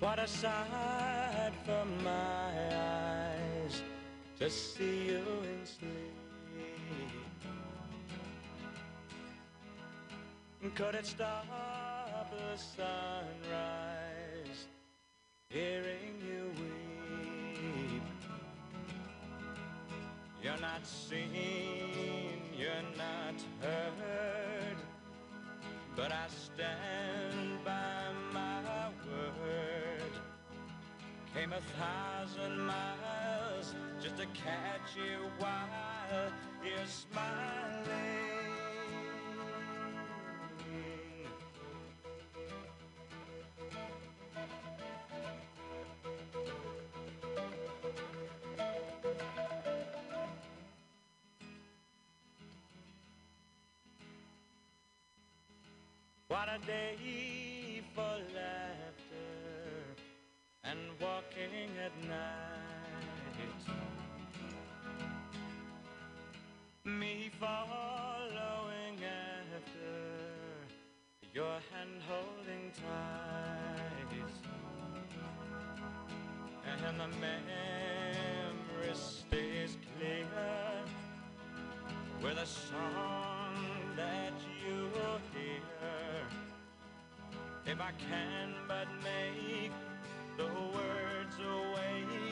What a sight for my eyes to see you in sleep. Could it stop the sunrise, hearing you weep? You're not seen, you're not heard, but I stand A thousand miles just to catch you while you're smiling. What a day for and walking at night. Me following after your hand holding tight. And the memory stays clear with a song that you hear. If I can but make the words awake,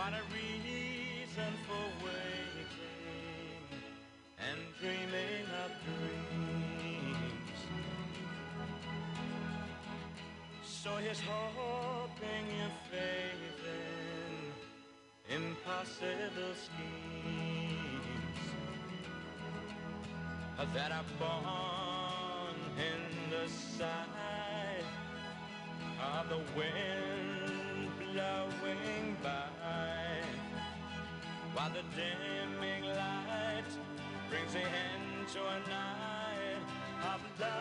What a reason for waiting and dreaming of dreams. So here's hoping your faith in impossible schemes that are born in the sight of the wind blowing while the dimming light brings the end to a night of loving.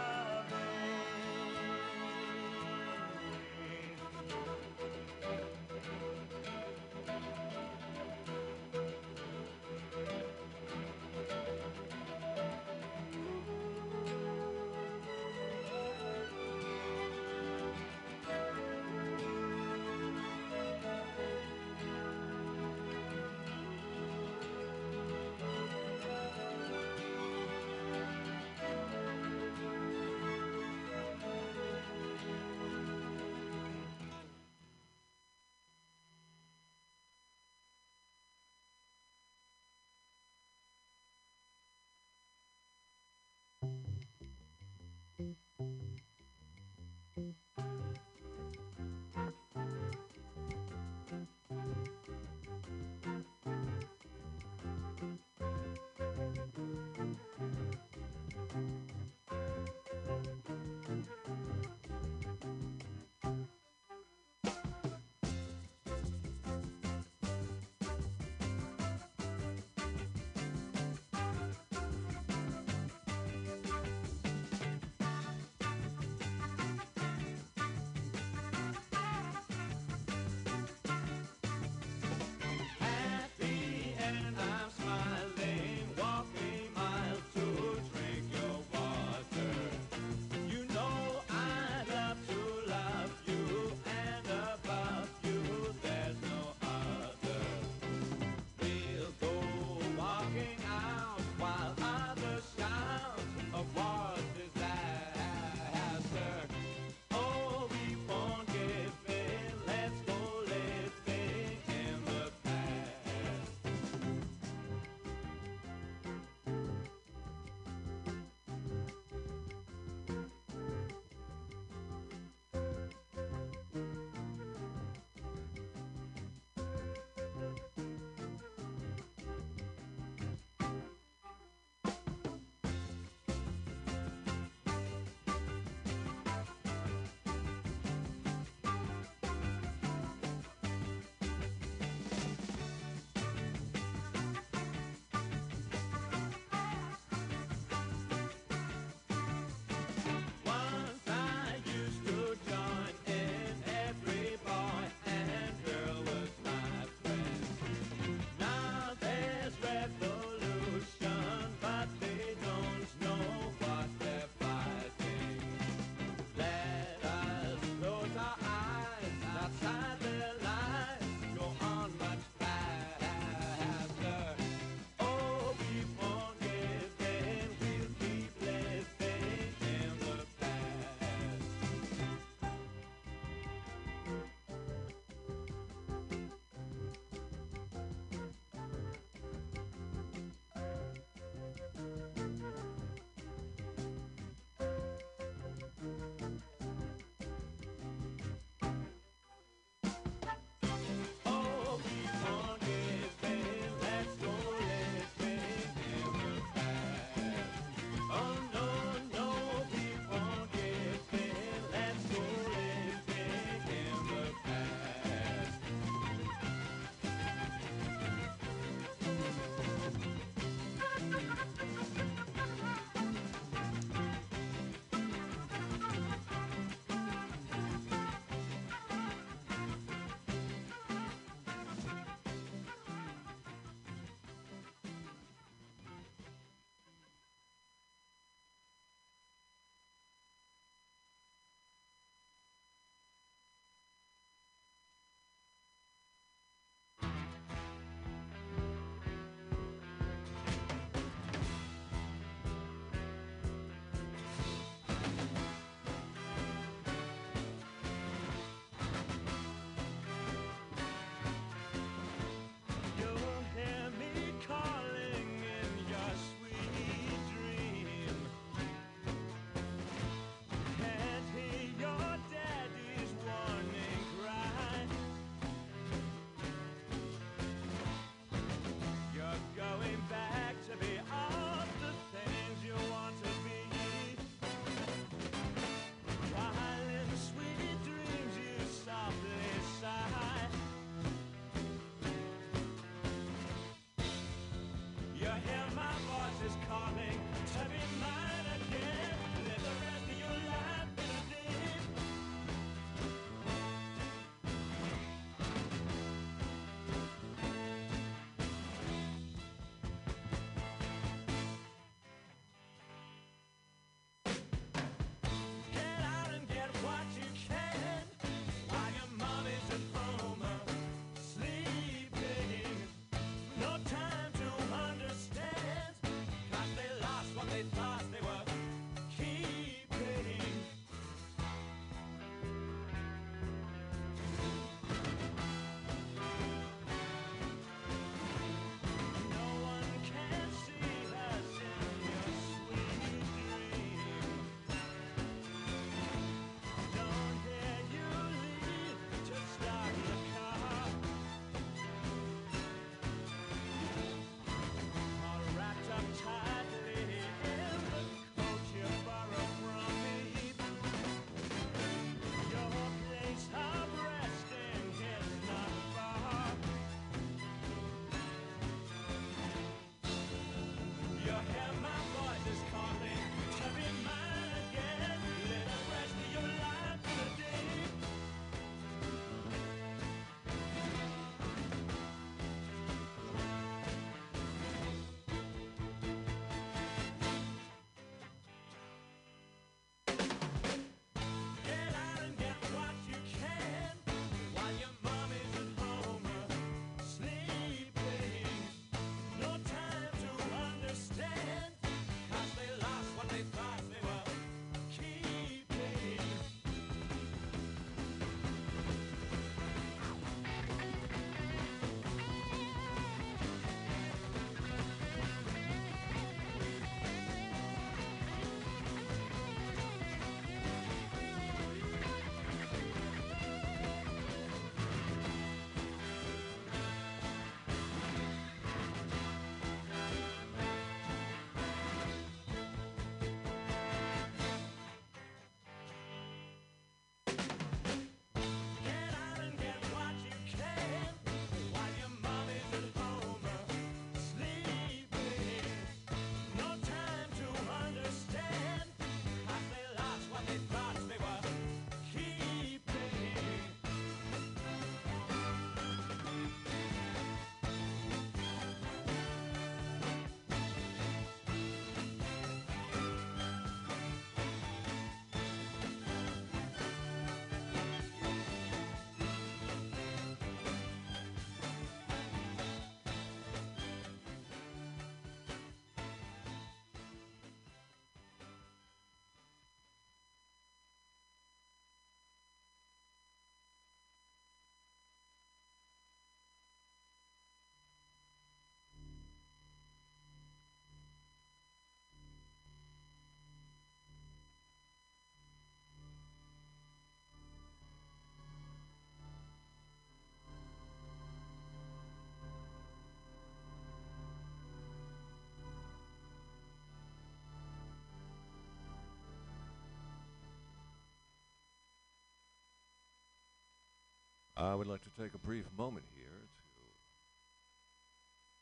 I would like to take a brief moment here to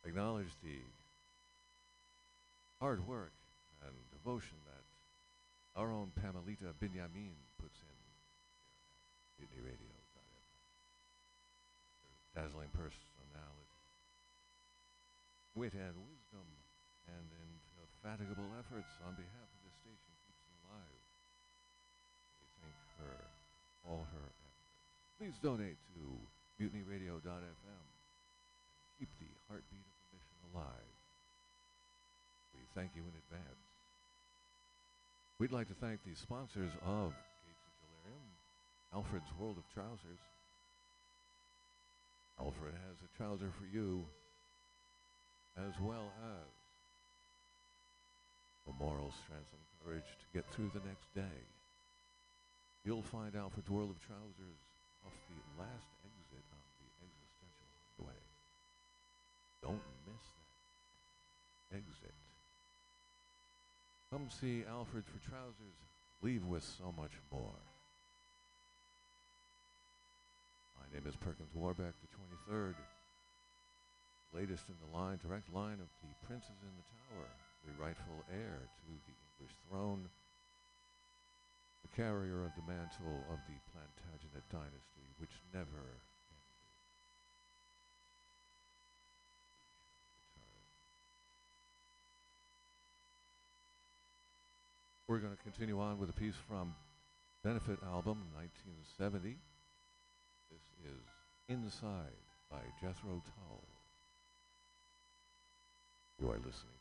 acknowledge the hard work and devotion that our own Pamelita Binyamin puts in here at Radio. Dazzling personality, wit and wisdom, and indefatigable efforts on behalf of the station keeps alive. We thank her, all her. Please donate to mutinyradio.fm and keep the heartbeat of the mission alive. We thank you in advance. We'd like to thank the sponsors of Gates of Delirium, Alfred's World of Trousers. Alfred has a trouser for you, as well as the moral strength and courage to get through the next day. You'll find Alfred's World of Trousers off the last exit on the existential highway. Don't miss that exit. Come see Alfred for trousers. Leave with so much more. My name is Perkins Warbeck, the 23rd. Latest in the line, direct line of the princes in the tower, the rightful heir to the English throne carrier of the mantle of the Plantagenet dynasty, which never. We're going to continue on with a piece from Benefit Album 1970. This is Inside by Jethro Tull. You are listening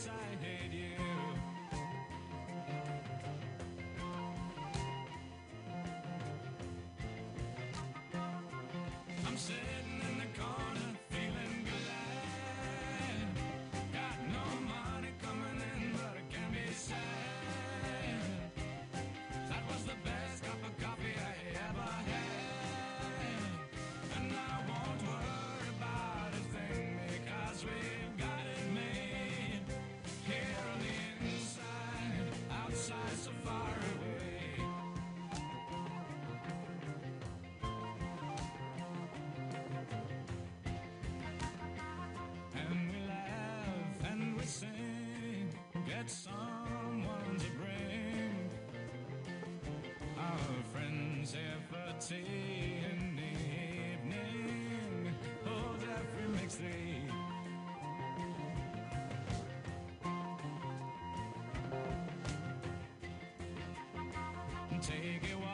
since I had you. I'm sad. that someone to bring. Our friends have a tea in the evening. Oh, that remix three. Take it.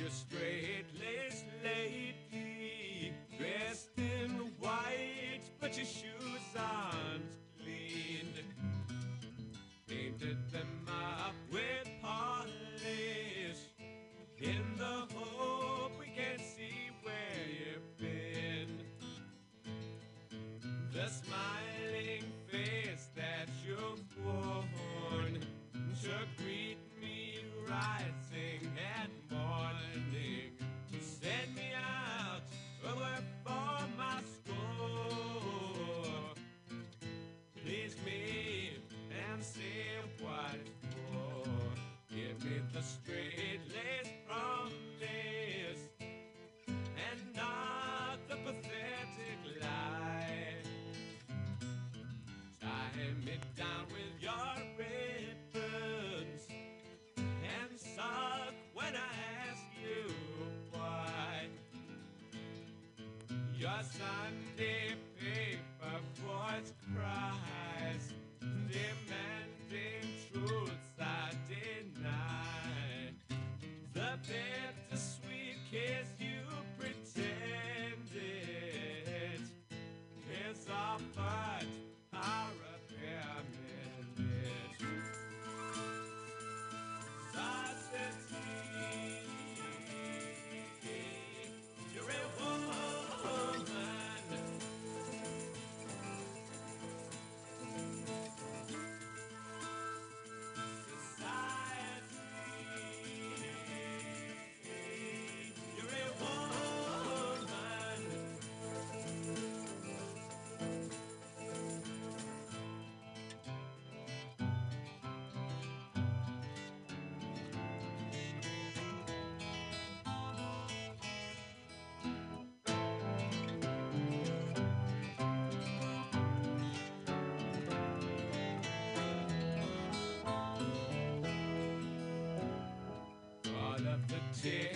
you're straight. Get down with your ribbons and suck when I ask you why. Your Sunday. Yeah.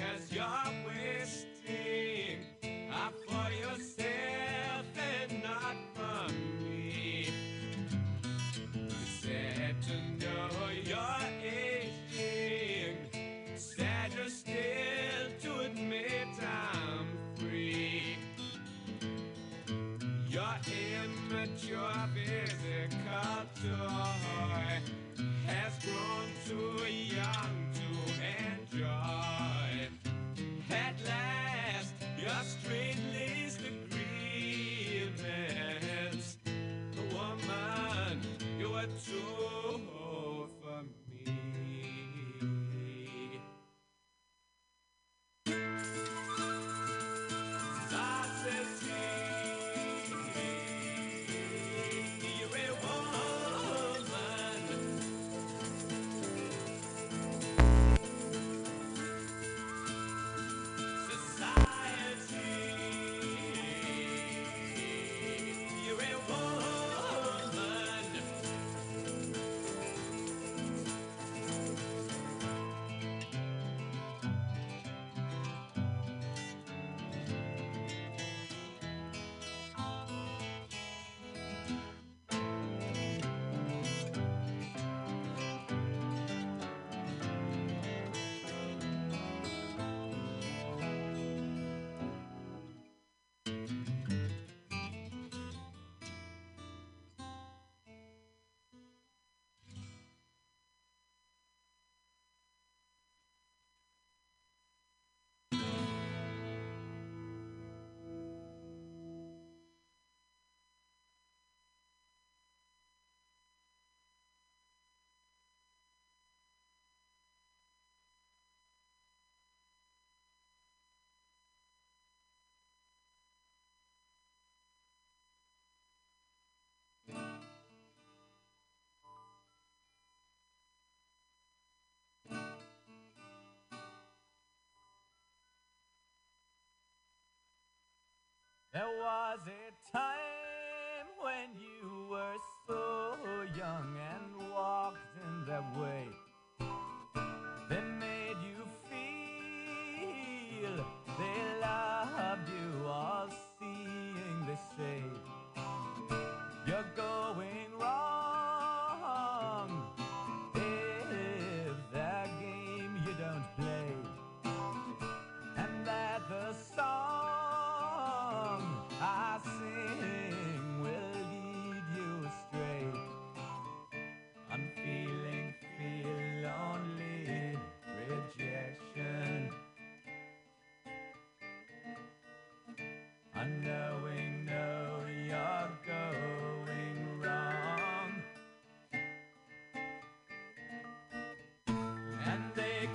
There was a time when you were so young and walked in that way.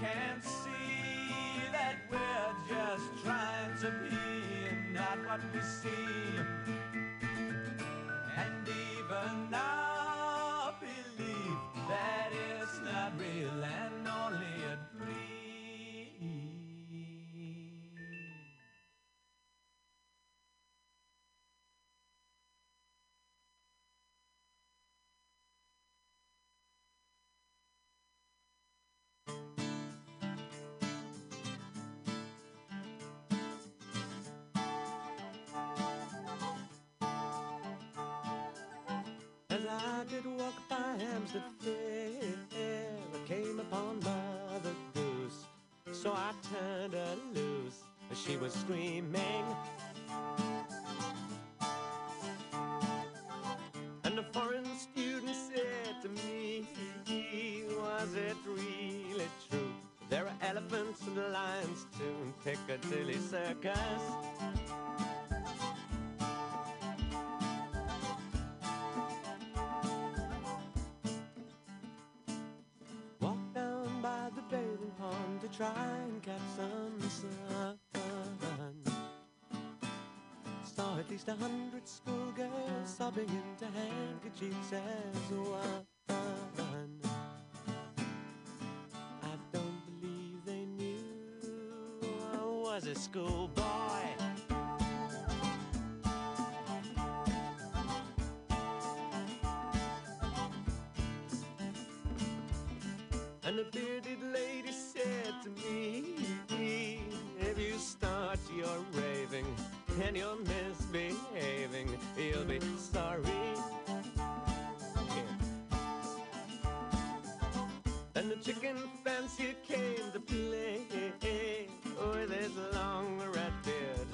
Can't see that we're just trying to be not what we seem. I did walk by Hampstead Fair, I came upon Mother Goose. So I turned her loose she was screaming. And a foreign student said to me, Was it really true? There are elephants and lions too in Piccadilly Circus. Try and catch some sun. Saw at least a hundred schoolgirls sobbing into handkerchiefs as one. The chicken came to play oh, with his long red beard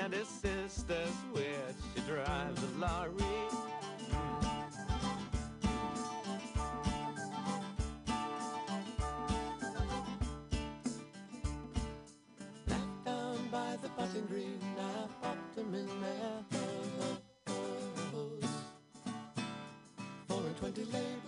and his sister's witch. She drives a lorry. Left down by the button green, I popped him in their hose. Four and twenty laborers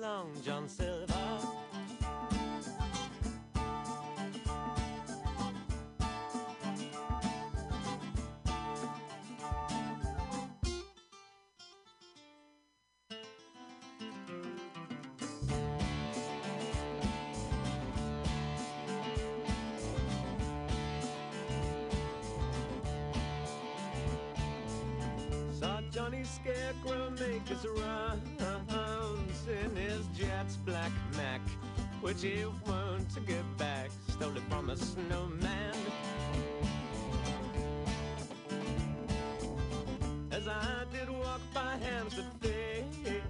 Long John Silver. Saw Johnny Scarecrow make his in his Jets black Mac, which he won't get back. Stole it from a snowman. As I did walk by Hampstead Fair,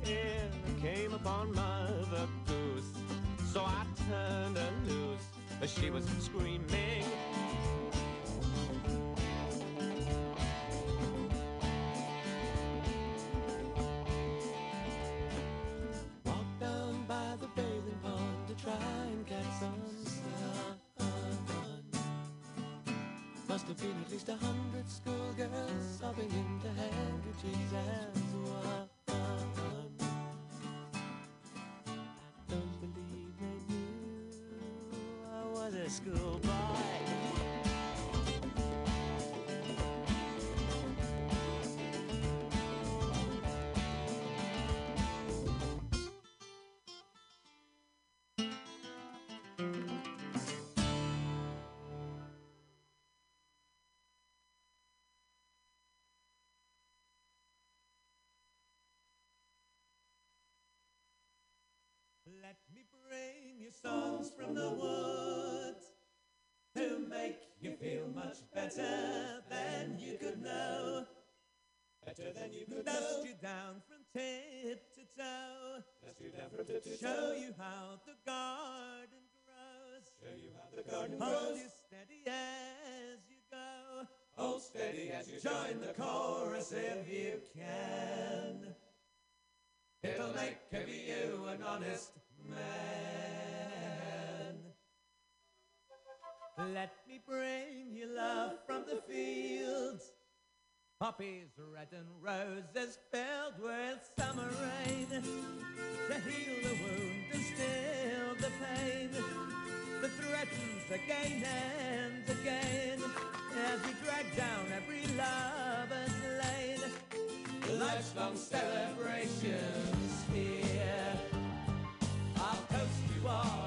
I came upon Mother Goose. So I turned her loose, as she was screaming. Have been at least a hundred schoolgirls sobbing into handkerchiefs as one. Let me bring you songs from the woods to make you feel much better than you could know. Better than you could Dust you down from tip to toe. Dust you down from tip to toe. Show you how the garden grows. Show you how the garden Hold grows. Hold you steady as you go. Hold steady as you join the chorus if you can. It'll make of you an honest man. Let me bring you love from the fields. Poppies red and roses filled with summer rain to heal the wound and still the pain that threatens again and again as we drag down every lover's lane. Life's long celebrations toast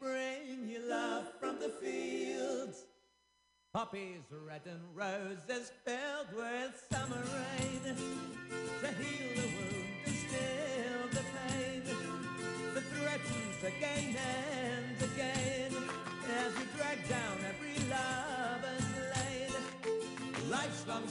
bring you love from the fields. Poppies red and roses filled with summer rain. To heal the wound and still the pain that threatens again and again. As we drag down every lover's lane. Life's long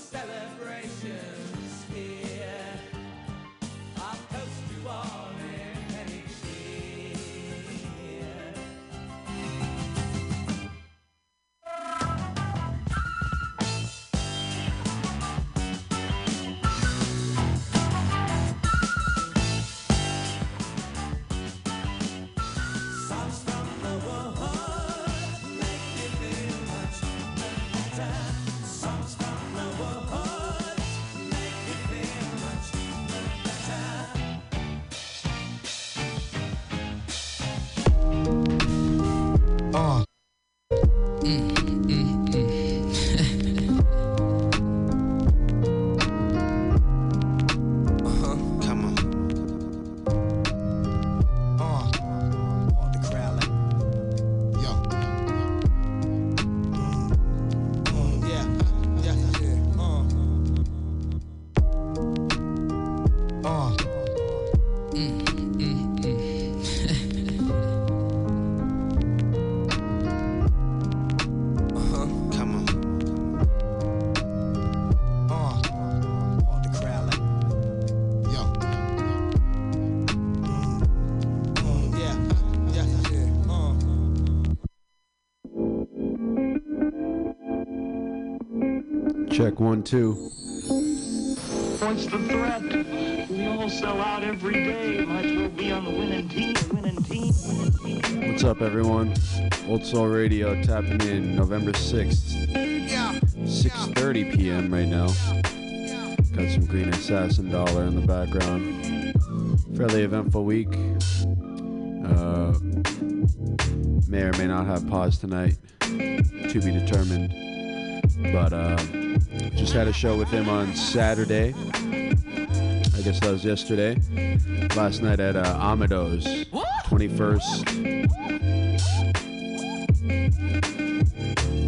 Check one, two. What's the threat? We all sell out every day. Might as well be on the winning team. Winning team. Winning team. What's up, everyone? Old Soul Radio tapping in November 6th, 6.30 p.m. right now. Got some Green Assassin Dollar in the background. Fairly eventful week. Uh, may or may not have pause tonight. Just had a show with him on Saturday. I guess that was yesterday. Last night at uh, Amado's, 21st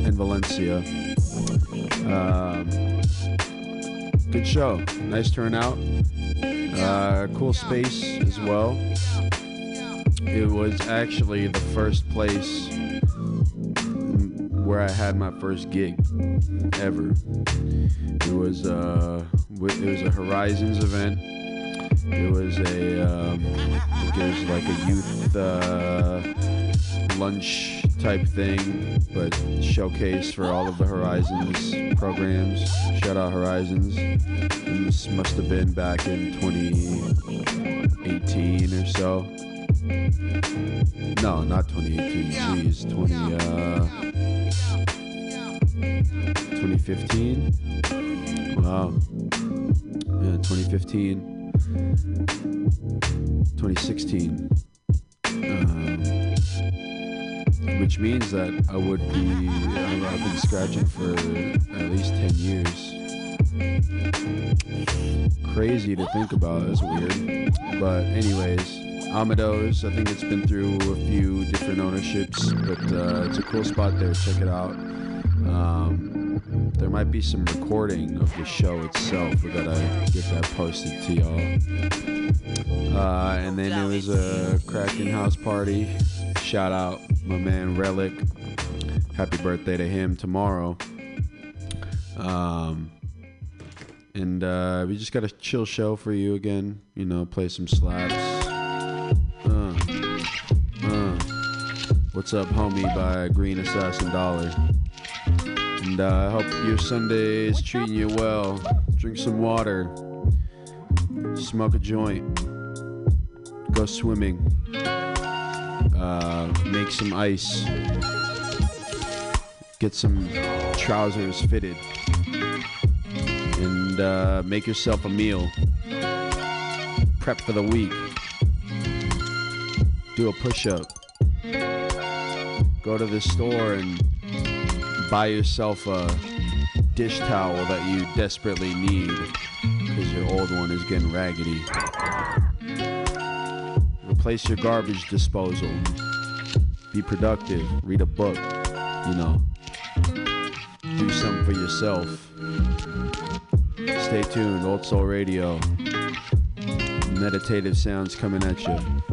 in Valencia. Um, good show. Nice turnout. Uh, cool space as well. It was actually the first place where I had my first gig ever. It was uh, it was a Horizons event. It was a um, it was like a youth uh, lunch type thing, but showcase for all of the Horizons programs. Shout out Horizons. And this must have been back in 2018 or so. No, not 2018. Jeez, 20 uh, 2015. Wow. Yeah, 2015. 2016. Um, which means that I would be, I've I've been scratching for at least 10 years. crazy to think about. It's weird. But anyways, Amados. I think it's been through a few different ownerships, but uh, it's a cool spot there. Check it out. Um, there might be some recording of the show itself. We gotta get that posted to y'all. Uh, and then it was a cracking house party. Shout out my man Relic. Happy birthday to him tomorrow. Um, and uh, we just got a chill show for you again. You know, play some slaps. Uh, uh. What's up, homie? By Green Assassin Dollar. And uh, hope your Sunday is treating you well. Drink some water. Smoke a joint. Go swimming. Uh, make some ice. Get some trousers fitted. And uh, make yourself a meal. Prep for the week. Do a push up. Go to the store and buy yourself a dish towel that you desperately need because your old one is getting raggedy. Replace your garbage disposal. Be productive. Read a book. You know. Do something for yourself. Stay tuned. Old Soul Radio. Meditative sounds coming at you.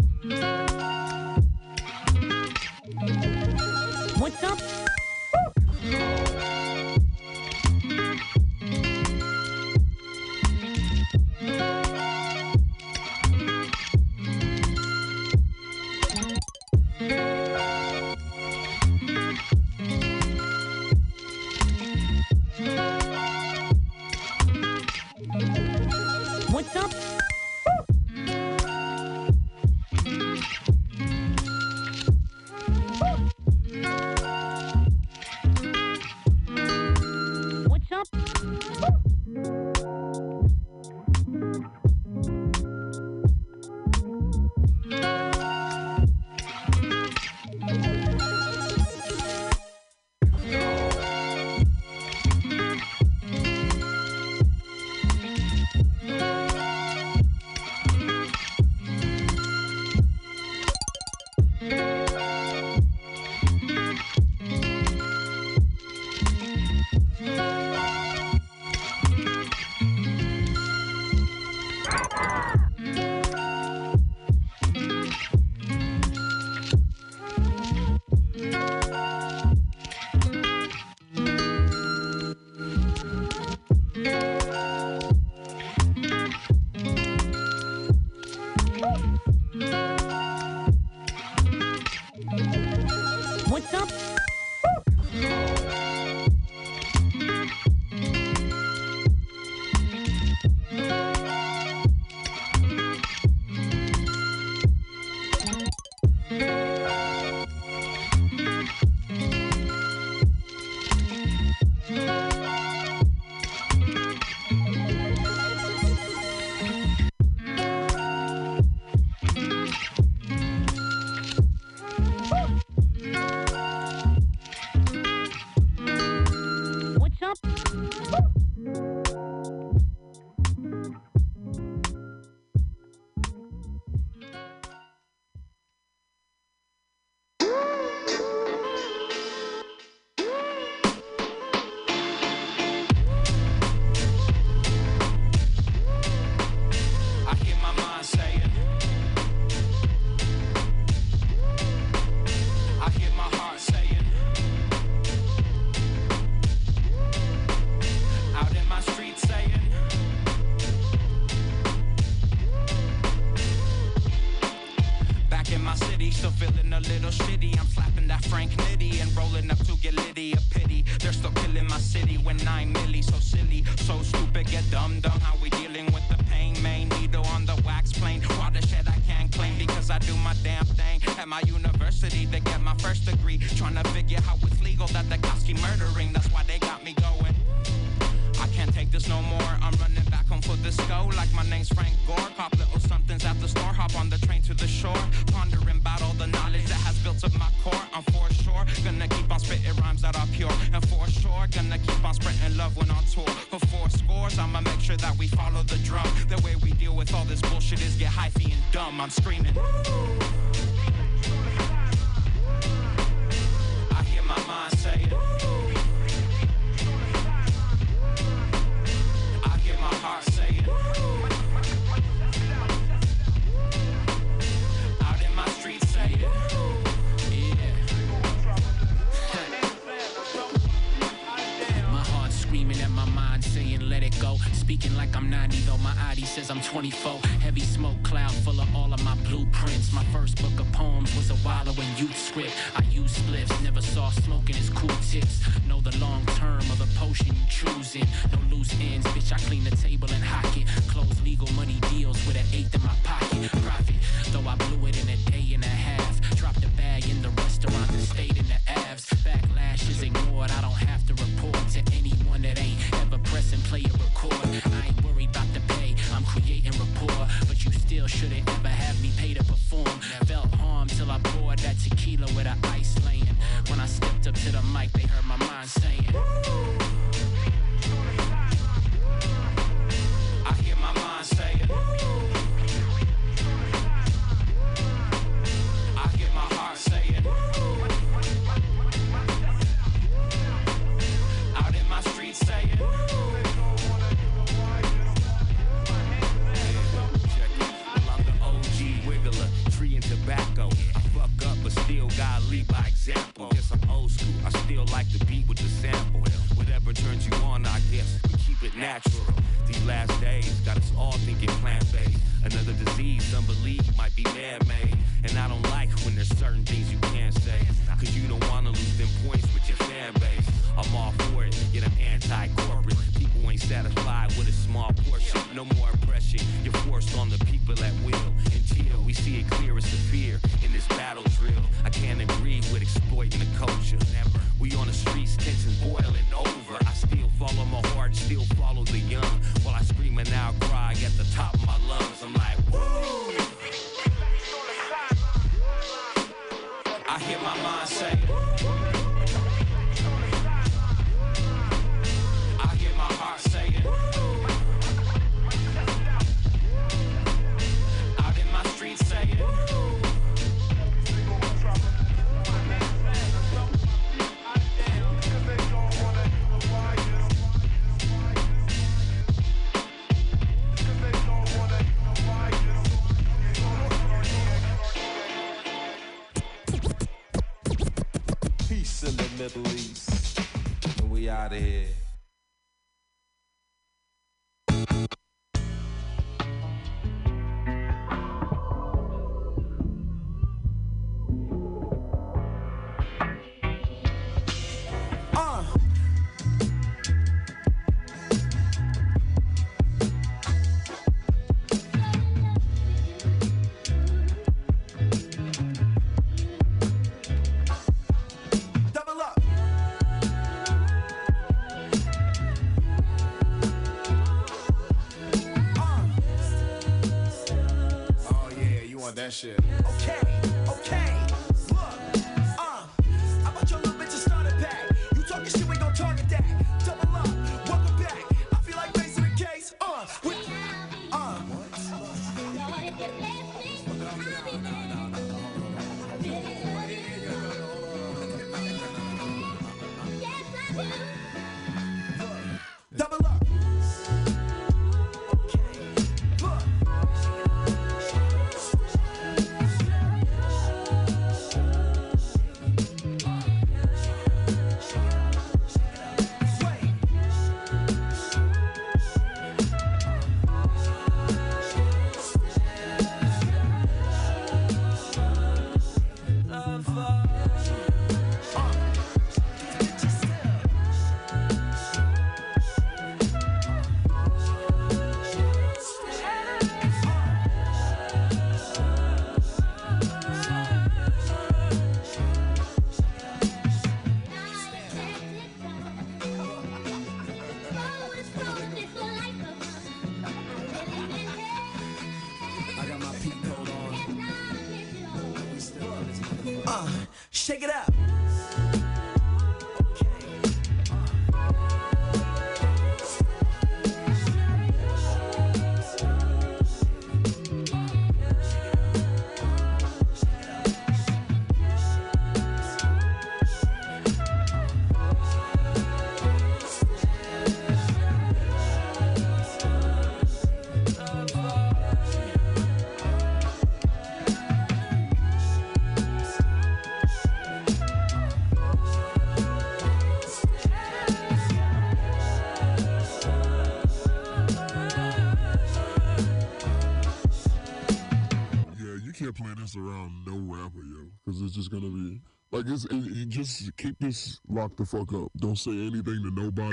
Just locked the fuck up. Don't say anything to nobody.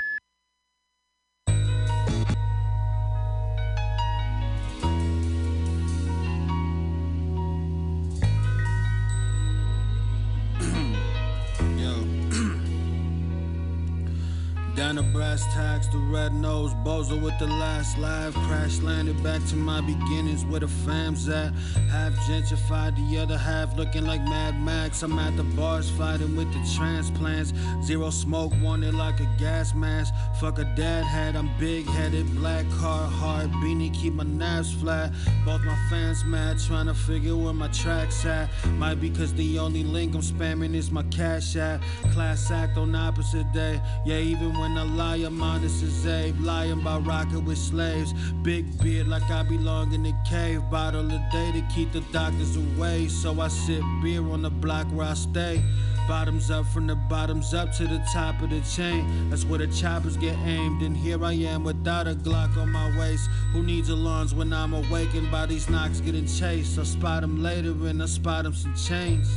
Brass tacks, the red nose, bozo with the last laugh. Crash landed back to my beginnings where the fam's at. Half gentrified, the other half looking like Mad Max. I'm at the bars fighting with the transplants. Zero smoke, wanted like a gas mask. Fuck a dad hat, I'm big headed, black car, hard beanie, keep my nerves flat. Both my fans mad, trying to figure where my tracks at. Might be cause the only link I'm spamming is my cash app. Class act on opposite day. Yeah, even when I lie, I'm honest as Abe. Lying by rocking with slaves. Big beard like I belong in the cave. Bottle a day to keep the doctors away. So I sip beer on the block where I stay. Bottoms up from the bottoms up to the top of the chain. That's where the choppers get aimed. And here I am without a Glock on my waist. Who needs alarms when I'm awakened by these knocks getting chased? I spot them later and I spot them some chains.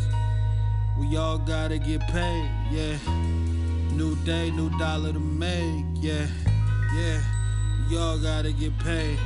We all gotta get paid, yeah. New day, new dollar to make, yeah, yeah. Y'all gotta get paid.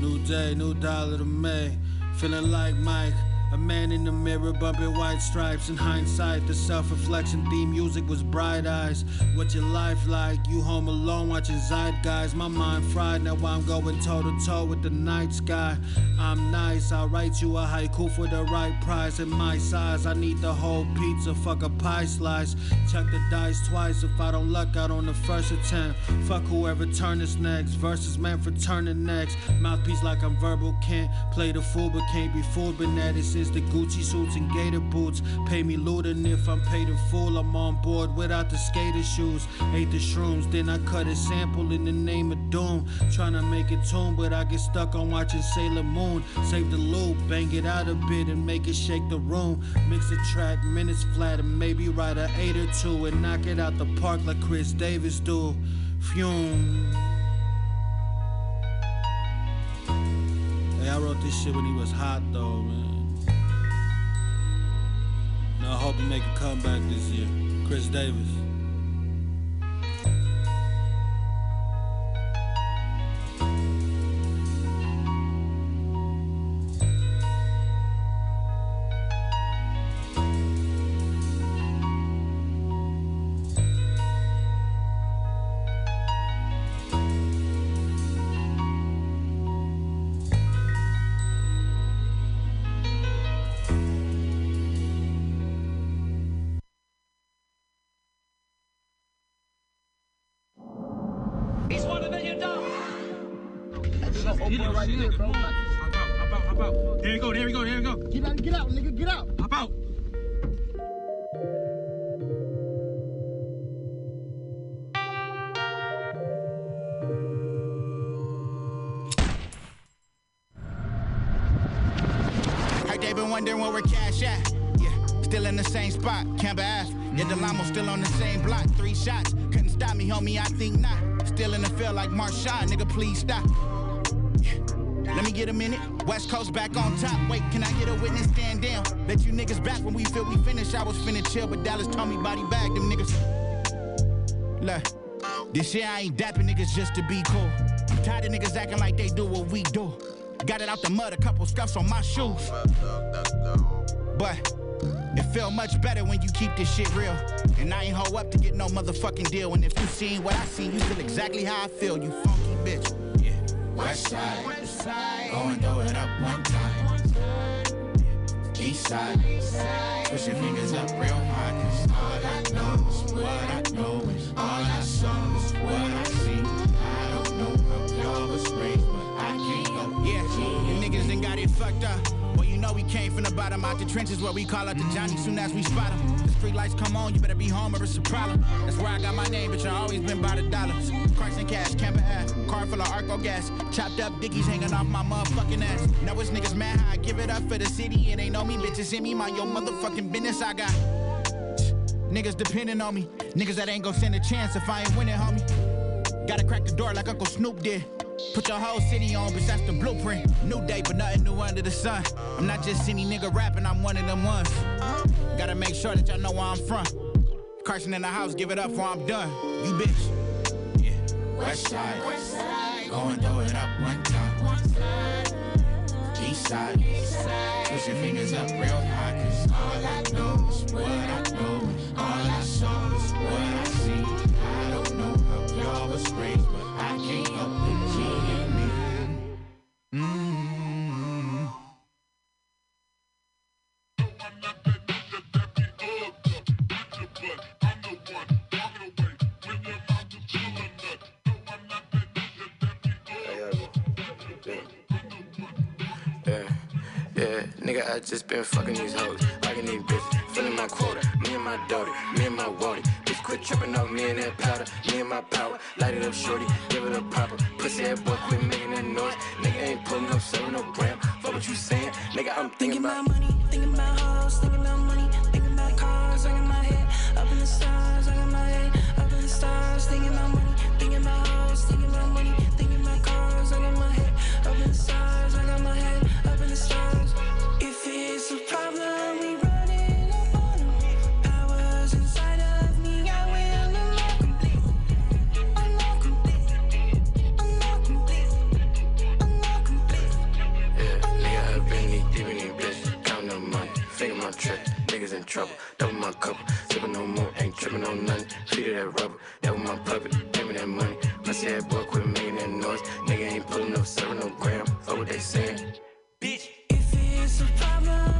New day, new dollar to make. Feeling like Mike. A man in the mirror bumping white stripes. In hindsight, the self reflection theme music was bright eyes. What your life like? You home alone watching Zeitgeist. My mind fried, now I'm going toe to toe with the night sky. I'm nice, I'll write you a haiku for the right price. In my size, I need the whole pizza, fuck a pie slice. Check the dice twice if I don't luck out on the first attempt. Fuck whoever turn this next. Verses meant for turning next. Mouthpiece like I'm verbal, can't play the fool, but can't be fooled. But that is the Gucci suits and gator boots. Pay me looting if I'm paid in full. I'm on board without the skater shoes. Ate the shrooms, then I cut a sample in the name of doom. Trying to make it tune, but I get stuck on watching Sailor Moon. Save the loop, bang it out a bit and make it shake the room. Mix the track, minutes flat, and maybe write a eight or two and knock it out the park like Chris Davis do. Fume. Hey, I wrote this shit when he was hot though, man. I hope he make a comeback this year. Chris Davis. There you go, there you go, there you go. Get out, get out, nigga, get out. Hop out. Heard they been wondering where we're cash at. Yeah, still in the same spot, Camber Ave. Yeah, the llama still on the same block. Three shots, stop me, homie. I think not. Still in the field like Marshawn, nigga. Please stop. Let me get a minute. West Coast back on top. Wait, can I get a witness? Stand down. Let you niggas back when we feel we finish. I was finna chill, but Dallas told me body bag them niggas. Look, this shit I ain't dapping niggas just to be cool. Tired of niggas acting like they do what we do. Got it out the mud, a couple scuffs on my shoes. But it feel much better when you keep this shit real. And I ain't hoe up to get no motherfucking deal. And if you seen what I seen, you feel exactly how I feel, you funky bitch. Yeah. West side, west side, go and throw it up one time. East side, push your fingers up real hard. Cause all I know is what I know is all I saw is what I see. I don't know how y'all was raised, but I can't go. Yeah, you niggas done got it fucked up. Came from the bottom out the trenches where we call out the Johnny soon as we spot him. The street lights come on, you better be home or it's a problem. That's where I got my name, but I always been by the dollars. Christ and cash, camper ass, car full of Arco gas. Chopped up dickies hanging off my motherfucking ass. Now it's niggas mad how I give it up for the city. And they know me, bitches in me, mind your motherfucking business. I got niggas depending on me. Niggas that ain't gon' stand a chance if I ain't winning, homie. Gotta crack the door like Uncle Snoop did. Put your whole city on, bitch, that's the blueprint. New day, but nothing new under the sun. I'm not just any nigga rapping, I'm one of them ones. Gotta make sure that y'all know where I'm from. Carson in the house, give it up before I'm done. You bitch. Yeah. West side. Going throw it up one time. East side. Push your fingers up real high, cause all I know is what I know. All I saw is what. I Mm-hmm. Yeah, yeah, nigga, I just been fucking these hoes. Fucking these bitches, filling my quota. Me and my daughter, me and my Wody. Quit tripping off me and that powder. Me and my power, light it up, shorty, give it a popper. Pussy that boy, quit making that noise. Nigga ain't pulling up, selling no gram. Fuck what you saying, nigga, I'm thinking about money, Thinking about hoes, thinking about money, thinking about cars. I got my head up in the stars. I got my head up in the stars. Thinking about money, thinking about hoes, thinking about money, thinking about cars. I got my head up in the stars. I got my head up in the stars. If it's a problem, Niggas in trouble, double my couple. Sipping no more, ain't tripping on nothing. Feet of that rubber, that was my puppet. give me that money. Pussy that boy, quit making that noise. Nigga ain't pulling up, serving no gram. Fuck what they saying. Bitch, if it's a problem,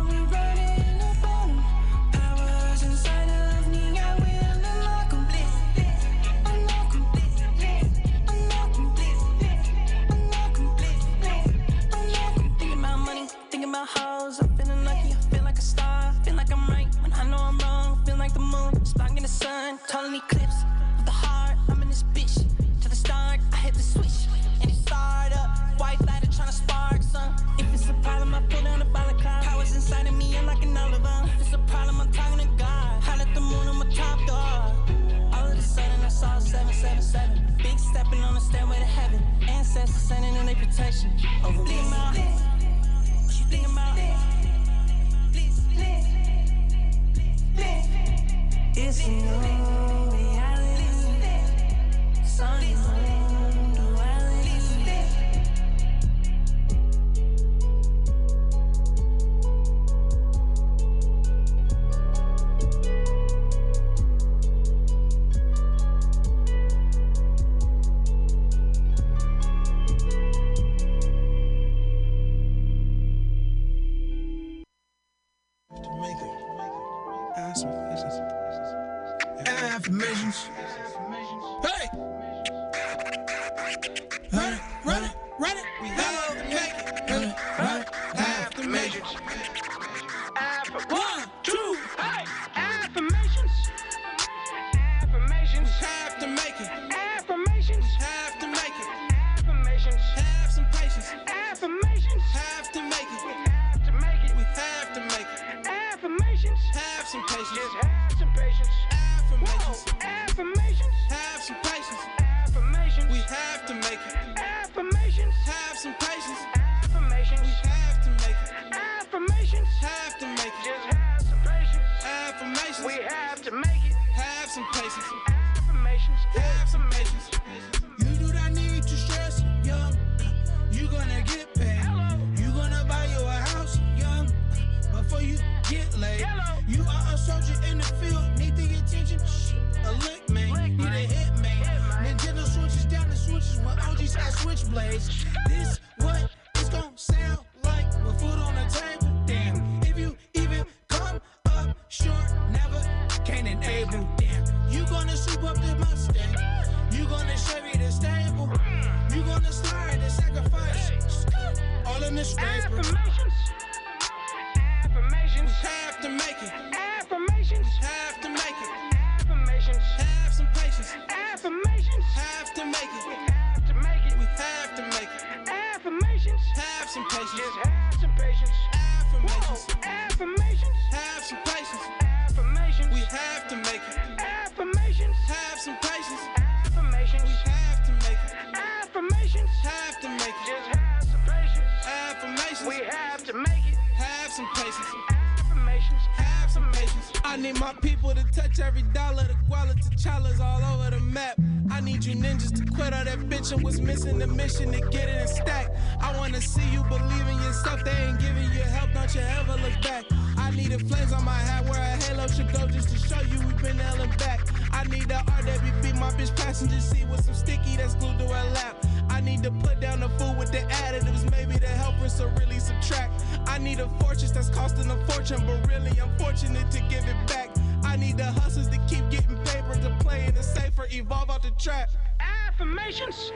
Affirmations.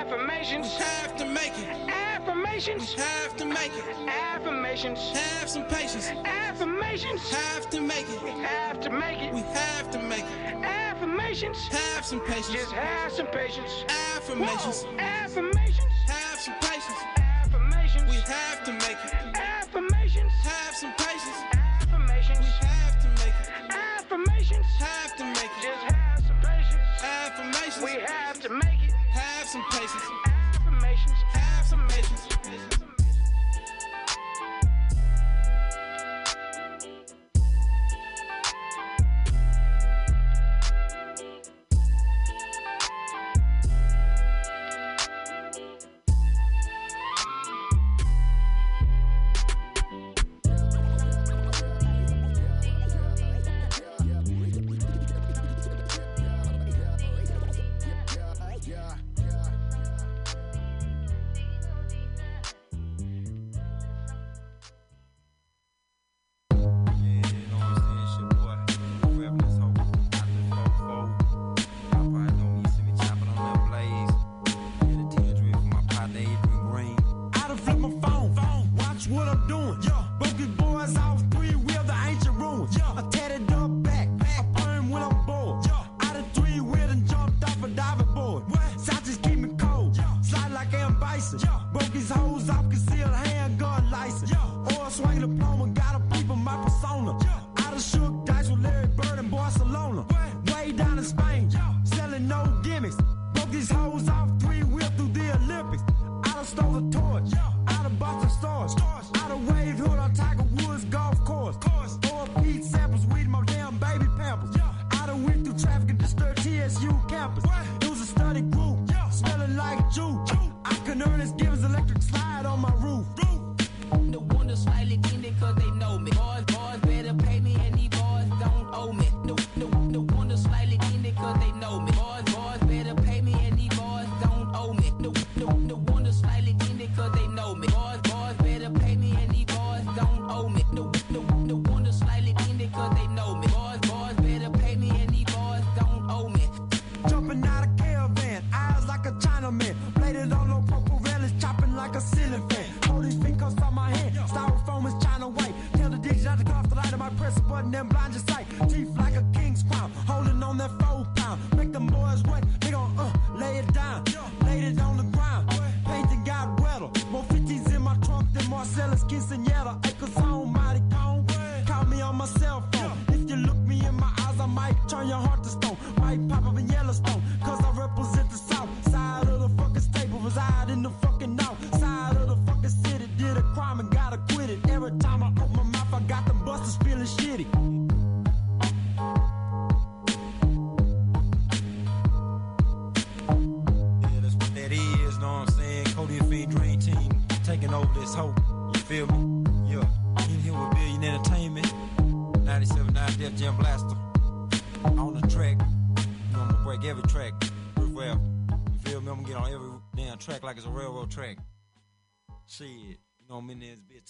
Affirmations. Have to make it. Affirmations. Have to make it. Affirmations. Have some patience. Affirmations. Have to make it. We have to make it. We have to make it. Affirmations. Have some patience. Just have some patience. Affirmations. Whoa.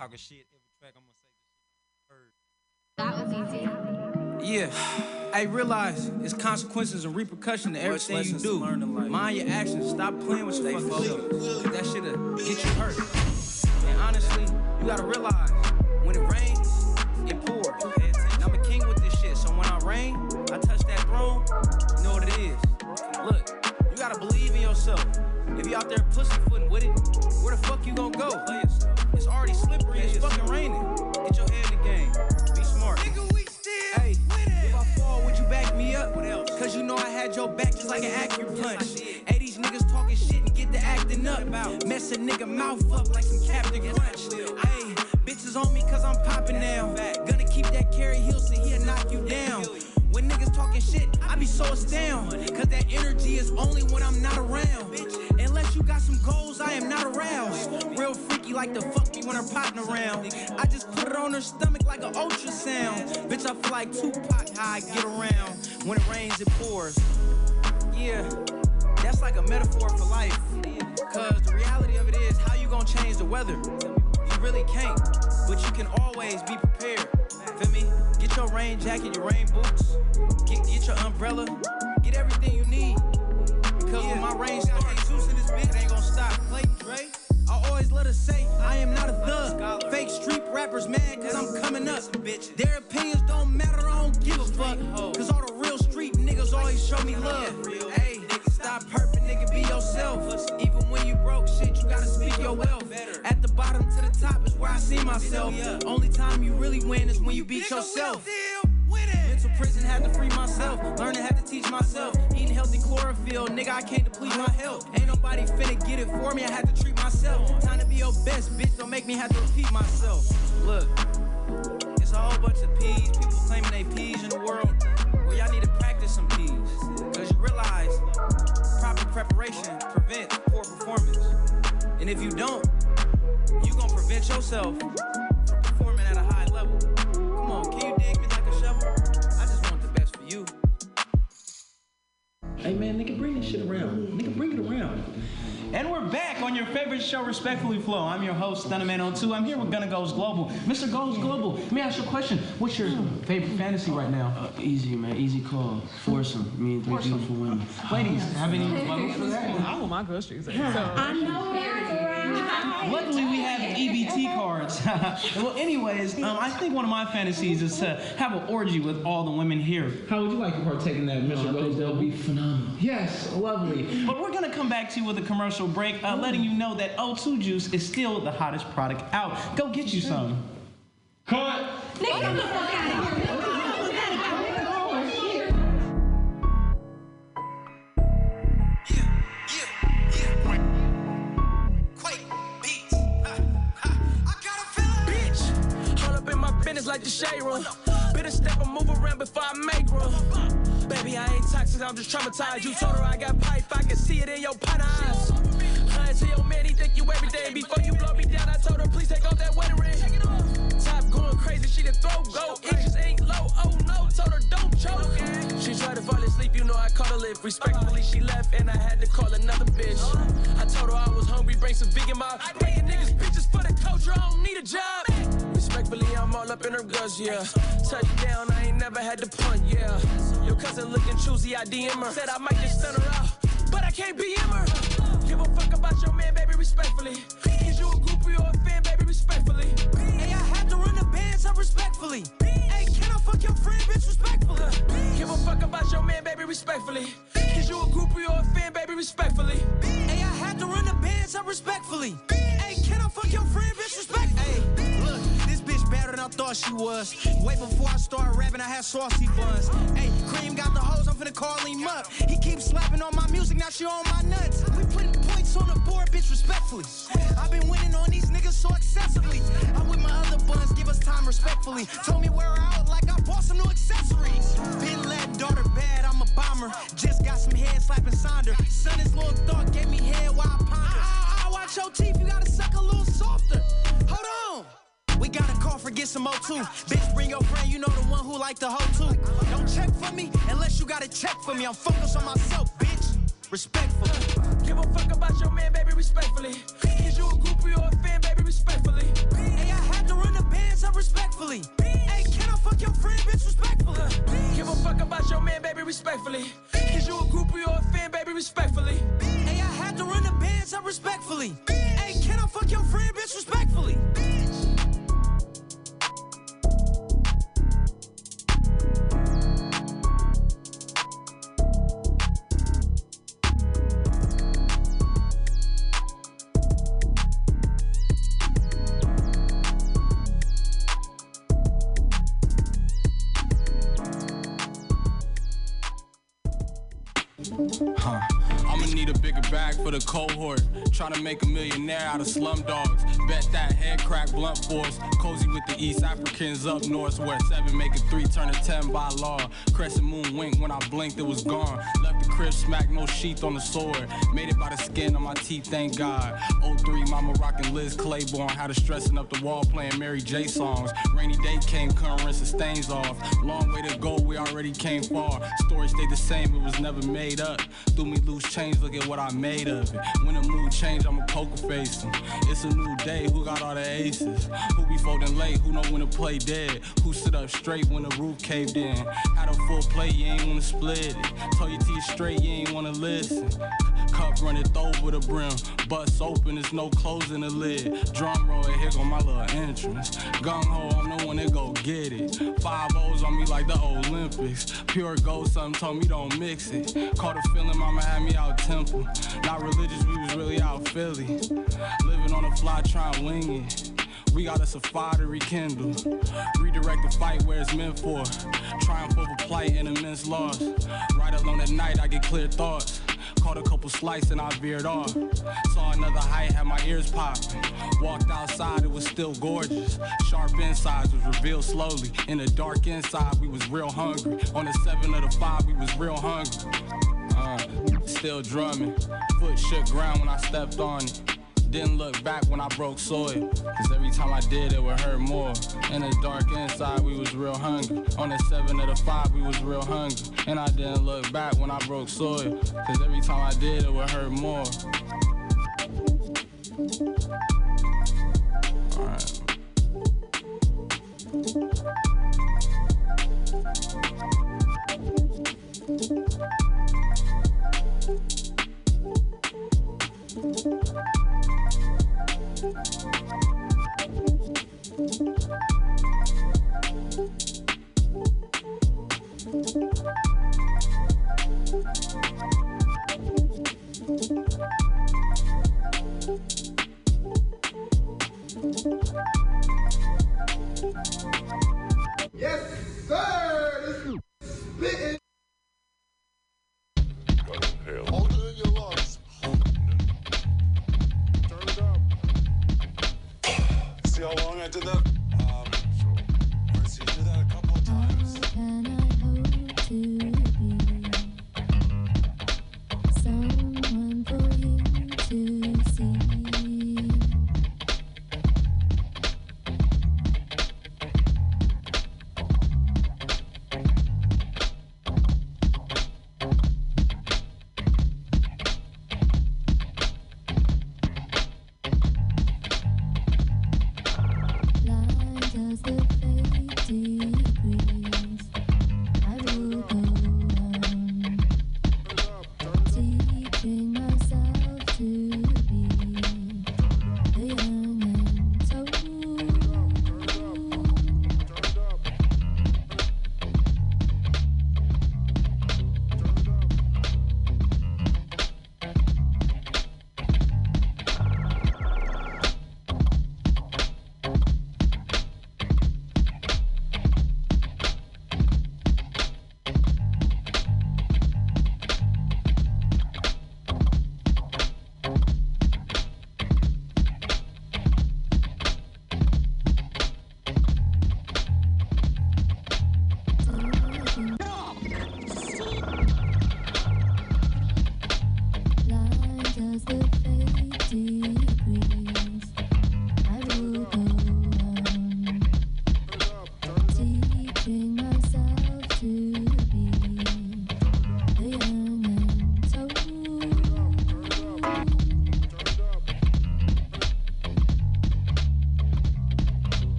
talking shit every track. I'm gonna say this shit. That was easy. Yeah, I realize it's consequences and repercussion to everything you do. Mind your actions. Stop playing with your fucking. That shit'll get you hurt. And honestly, you gotta realize when it rains, it pours. And I'm a king with this shit. So when I reign, I touch that throne. You know what it is. Look, you gotta believe in yourself. If you out there pussyfooting with it, where the fuck you gonna go? already slippery. It's fucking raining. Get your head in the game. Be smart. Nigga, we still hey, If I fall, would you back me up? What else? Cause you know I had your back just like an accurate punch. Hey, these niggas talking shit and get to acting up. About. Mess a nigga mouth up like some Captain Crunch. Hey, bitches on me cause I'm popping now. Gonna keep that Keri Hilson, he'll knock you down. Talking shit, I be so astounded. Cause that energy is only when I'm not around. Bitch. Unless you got some goals, I am not aroused. Real freaky like the fuck me when her partner around. I just put it on her stomach like an ultrasound. Bitch, I feel like Tupac, how I get around. When it rains, it pours. Yeah, that's like a metaphor for life. Cause the reality of it is, how you gonna change the weather? You really can't, but you can always be prepared. Feel me? Get your rain jacket, your rain boots, get, get your umbrella, get everything you need. Because when my rain starts, Jesus in this bitch, it ain't gonna stop. Clayton Dre, I always let her say, I am not a thug. Fake street rappers mad cause I'm coming up. Their opinions don't matter, I don't give a fuck. Cause all the real street niggas always show me love. Hey, stop be yourself. Even when you broke shit, you gotta speak your wealth. At the bottom to the top is where I see myself. Only time you really win is when you beat yourself. Mental prison had to free myself. Learning had to teach myself. Eating healthy chlorophyll, nigga, I can't deplete my health. Ain't nobody finna get it for me, I had to treat myself. Time to be your best, bitch, don't make me have to repeat myself. Look, it's a whole bunch of P's, people claiming they P's in the world. Well, y'all need to practice some P's. Cause you realize proper preparation prevents poor performance. And if you don't, you gonna prevent yourself from performing at a high level. Come on, can you dig me like a shovel? I just want the best for you. Hey man, nigga, bring this shit around. Nigga, bring it around. And we're back on your favorite show, Respectfully Flow. I'm your host, Thunderman02. I'm here with Gunna Goes Global. Mr. Goes Global, let me ask you a question. What's your favorite fantasy right now? Uh, easy, man. Easy call. Foursome. Me and three Foursome. beautiful women. Ladies, have any levels for that? I want my groceries. So. I know Luckily, we have EBT cards. well, anyways, um, I think one of my fantasies is to have an orgy with all the women here. How would you like to partake in that, Mr. Goes That'll be phenomenal. Yes, lovely. But we're gonna come back to you with a commercial break, uh, letting you know that O2 Juice is still the hottest product out. Go get you some. Cut. Bitch, all up in my business like the shade room. Better step and move around before I make room. Baby, I ain't toxic, I'm just traumatized. You told her I got pipe, I can see it in your pot eyes. Lying to your man, he think you everything. Before you blow me down, I told her, please take off that wedding ring. Top going crazy, she the throw go. Inches ain't low, oh no, told her don't choke. She tried to fall asleep, you know I caught her lip. Respectfully, she left, and I had to call another bitch. I told her I was hungry, bring some vegan mouth. Breaking niggas bitches for the culture, I don't need a job. Respectfully, I'm all up in her guts, yeah. Touchdown, I ain't never had to punt, yeah. Your cousin looking choosy, I DM her. Said I might just stun her out, but I can't BM her. Was. Way before I started rapping, I had saucy buns. Hey, Cream got the hose, I'm finna call him up. He keeps slapping on my music, now she on my nuts. We putting points on the board, bitch, respectfully. I've been winning on these niggas so excessively. I'm with my other buns, give us time respectfully. Told me wear her out like I bought some new accessories. Been letting daughter bad, I'm a bomber. Just got some head slapping Sonder. Son, his We gotta call for get some O2. Bitch, bring your friend, you know the one who like the hoe too. Don't check for me unless you got a check for me. I'm focused on myself, bitch. Respectfully. Give a fuck about your man, baby, respectfully. Is you a groupie or a fan, baby, respectfully? Hey, I had to run the bands up respectfully. Hey, can I fuck your friend, bitch, respectfully? Give a fuck about your man, baby, respectfully. Is you a groupie or a fan, baby, respectfully? Hey, I had to run the bands up respectfully. Hey, can I fuck your friend, bitch, respectfully? For the cohort. Trying to make a millionaire out of slum dogs. Bet that head crack blunt force. Cozy with the East Africans up north where seven make a three turn a ten by law. Crescent moon wink when I blinked, it was gone. Left the crib smack, no sheath on the sword. Made it by the skin on my teeth, thank God. 03, mama rocking Liz Claiborne. Had her stressing up the wall playing Mary J songs. Rainy day came, couldn't rinse the stains off. Long way to go, we already came far. Story stayed the same, it was never made up. Threw me loose change, look at what I made of When the mood change, I'ma poker face 'em. It's a new day, who got all the aces? Who be folding late, who know when to play dead? Who sit up straight when the roof caved in? Had a full plate, you ain't wanna split it. Told your teeth straight, you ain't wanna listen. Cup runneth over the brim. Bust open, there's no closing the lid. Drum roll, here go my little entrance. Gung ho, I'm the one that go get it. Five O's on me like the Olympics. Pure gold, something told me don't mix it. Caught a feeling, mama had me out temple. Not religious, we was really out Philly. Living on the fly, trying it. We got us a fire to rekindle. Redirect the fight where it's meant for. Triumph over plight and immense loss. Right alone at night, I get clear thoughts. Caught a couple slices and I veered off. Saw another height, had my ears popping. Walked outside, it was still gorgeous. Sharp insides was revealed slowly. In the dark inside, we was real hungry. On the seven of the five, we was real hungry. Uh, still drumming. Foot shook ground when I stepped on it. Didn't look back when I broke soil. Cause every time I did, it would hurt more. In the dark inside, we was real hungry. On the seven of the five, we was real hungry. And I didn't look back when I broke soil. Cause every time I did, it would hurt more. Alright.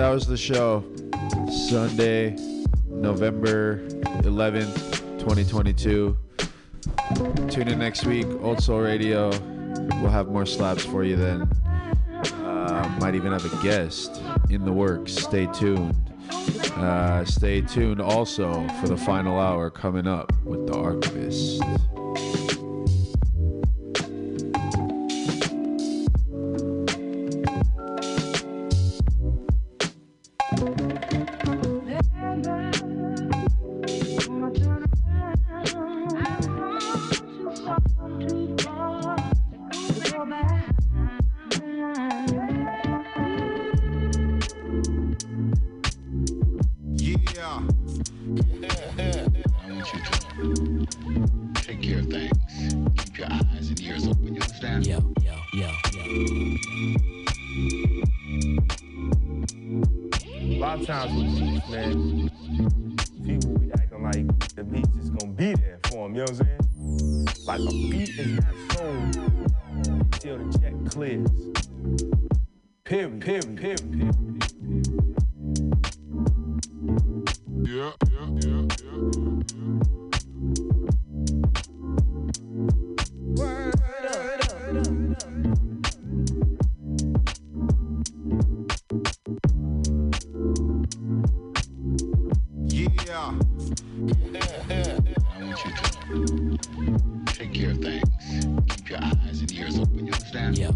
That was the show. Sunday, November 11th, 2022. Tune in next week, Old Soul Radio. We'll have more slaps for you then. Uh, might even have a guest in the works. Stay tuned. Uh, stay tuned also for the final hour coming up with the Archivist.